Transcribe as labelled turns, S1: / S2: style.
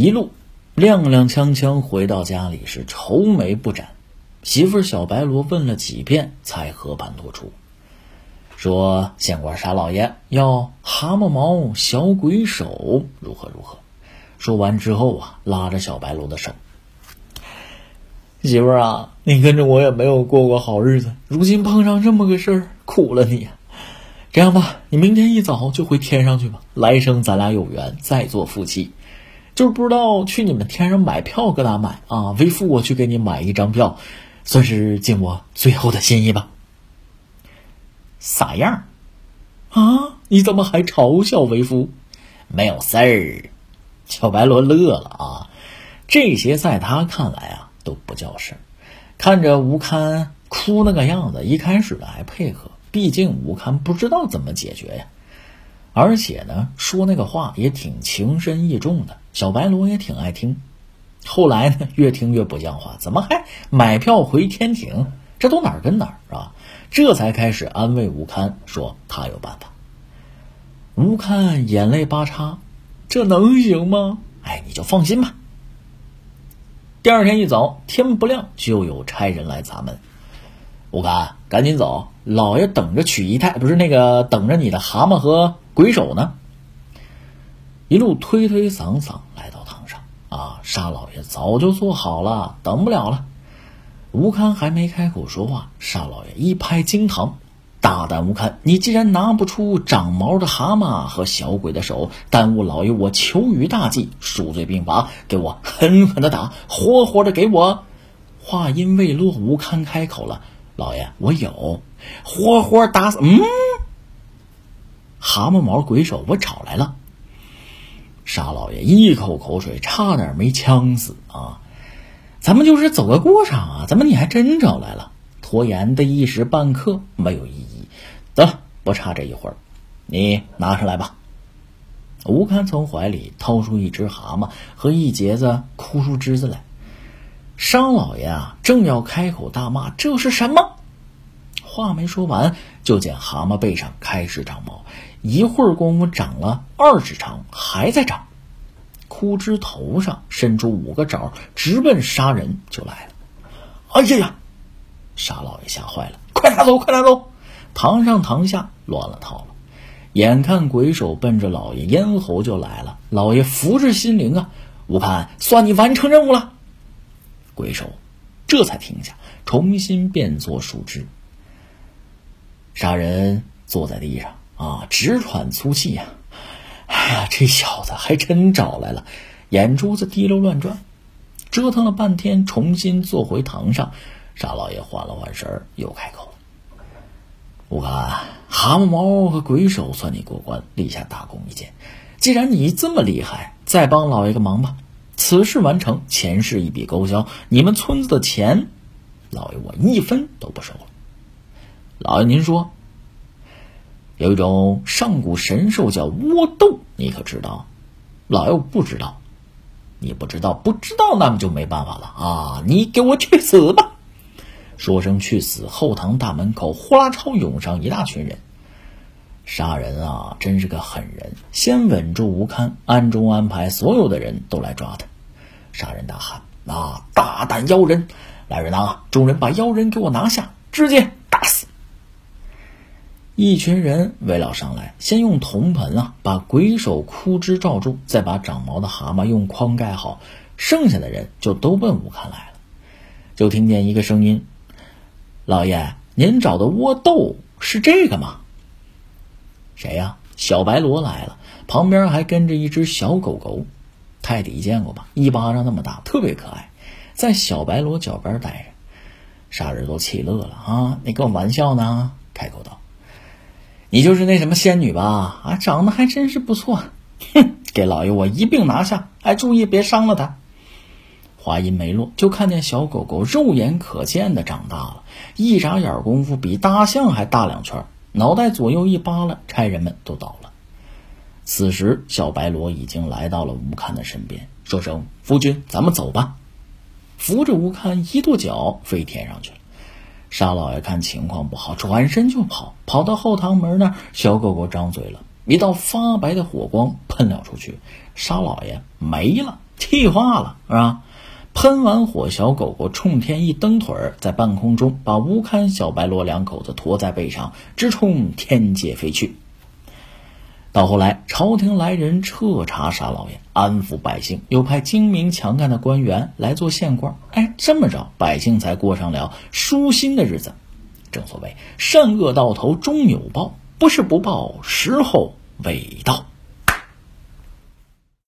S1: 一路踉踉跄跄回到家里，是愁眉不展。媳妇小白罗问了几遍，才和盘托出，说县官沙老爷要蛤蟆毛小鬼手如何如何。说完之后啊，拉着小白罗的手，媳妇儿啊，你跟着我也没有过过好日子，如今碰上这么个事儿，苦了你。这样吧，你明天一早就回天上去吧，来生咱俩有缘再做夫妻。就不知道去你们天上买票搁哪买啊？为父我去给你买一张票，算是尽我最后的心意吧。啥样？啊？你怎么还嘲笑为夫？没有事儿。小白罗乐了啊，这些在他看来啊都不叫事儿。看着吴堪哭那个样子，一开始呢还配合，毕竟吴堪不知道怎么解决呀。而且呢，说那个话也挺情深意重的，小白龙也挺爱听。后来呢，越听越不像话，怎么还买票回天庭？这都哪儿跟哪儿啊？这才开始安慰吴堪，说他有办法。吴堪眼泪巴叉。这能行吗？哎，你就放心吧。第二天一早，天不亮就有差人来砸门。吴堪，赶紧走，老爷等着娶姨太，不是那个等着你的蛤蟆和鬼手呢。一路推推搡搡来到堂上，啊，沙老爷早就做好了，等不了了。吴堪还没开口说话，沙老爷一拍惊堂。大胆吴堪！你既然拿不出长毛的蛤蟆和小鬼的手，耽误老爷我求雨大计，数罪并罚，给我狠狠的打，活活的给我！话音未落，吴堪开口了：“老爷，我有，活活打死。”嗯，蛤蟆毛鬼手我找来了。沙老爷一口口水，差点没呛死啊！咱们就是走个过场啊，怎么你还真找来了？拖延的一时半刻没有意义。得了，不差这一会儿，你拿上来吧。吴堪从怀里掏出一只蛤蟆和一截子枯树枝子来。商老爷啊，正要开口大骂：“这是什么？”话没说完，就见蛤蟆背上开始长毛，一会儿功夫长了二指长，还在长。枯枝头上伸出五个爪，直奔杀人就来了。哎呀呀！沙老爷吓坏了，快拿走，快拿走！堂上堂下乱了套了。眼看鬼手奔着老爷咽喉就来了，老爷扶着心灵啊，吴盼，算你完成任务了。鬼手这才停下，重新变作树枝。杀人坐在地上啊，直喘粗气呀！哎呀，这小子还真找来了，眼珠子滴溜乱转，折腾了半天，重新坐回堂上。沙老爷缓了缓神，又开口了：“吴堪，蛤蟆毛和鬼手算你过关，立下大功一件。既然你这么厉害，再帮老爷个忙吧。此事完成，前世一笔勾销，你们村子的钱，老爷我一分都不收了。老爷您说，有一种上古神兽叫窝豆，你可知道？老爷我不知道。你不知道，不知道，那么就没办法了啊！你给我去死吧！”说声去死！后堂大门口呼啦超涌上一大群人。杀人啊，真是个狠人！先稳住吴堪，暗中安排所有的人都来抓他。杀人大喊：“啊，大胆妖人！来人呐！众人把妖人给我拿下，直接！”一群人围了上来，先用铜盆啊把鬼手枯枝罩住，再把长毛的蛤蟆用筐盖好，剩下的人就都奔吴看来了。就听见一个声音。老爷，您找的窝豆是这个吗？谁呀？小白罗来了，旁边还跟着一只小狗狗。泰迪见过吧？一巴掌那么大，特别可爱，在小白罗脚边待着。杀人都气乐了啊！你跟我玩笑呢？开口道：“你就是那什么仙女吧？啊，长得还真是不错。哼，给老爷我一并拿下，哎注意别伤了他。”话音没落，就看见小狗狗肉眼可见的长大了，一眨眼功夫比大象还大两圈，脑袋左右一扒拉，差人们都倒了。此时，小白罗已经来到了吴堪的身边，说声：“夫君，咱们走吧。”扶着吴堪一跺脚飞天上去了。沙老爷看情况不好，转身就跑，跑到后堂门那儿，小狗狗张嘴了：“一道发白的火光喷了出去，沙老爷没了，气化了，是吧？喷完火，小狗狗冲天一蹬腿儿，在半空中把吴堪、小白罗两口子驮在背上，直冲天界飞去。到后来，朝廷来人彻查沙老爷，安抚百姓，又派精明强干的官员来做县官。哎，这么着，百姓才过上了舒心的日子。正所谓善恶到头终有报，不是不报，时候未到。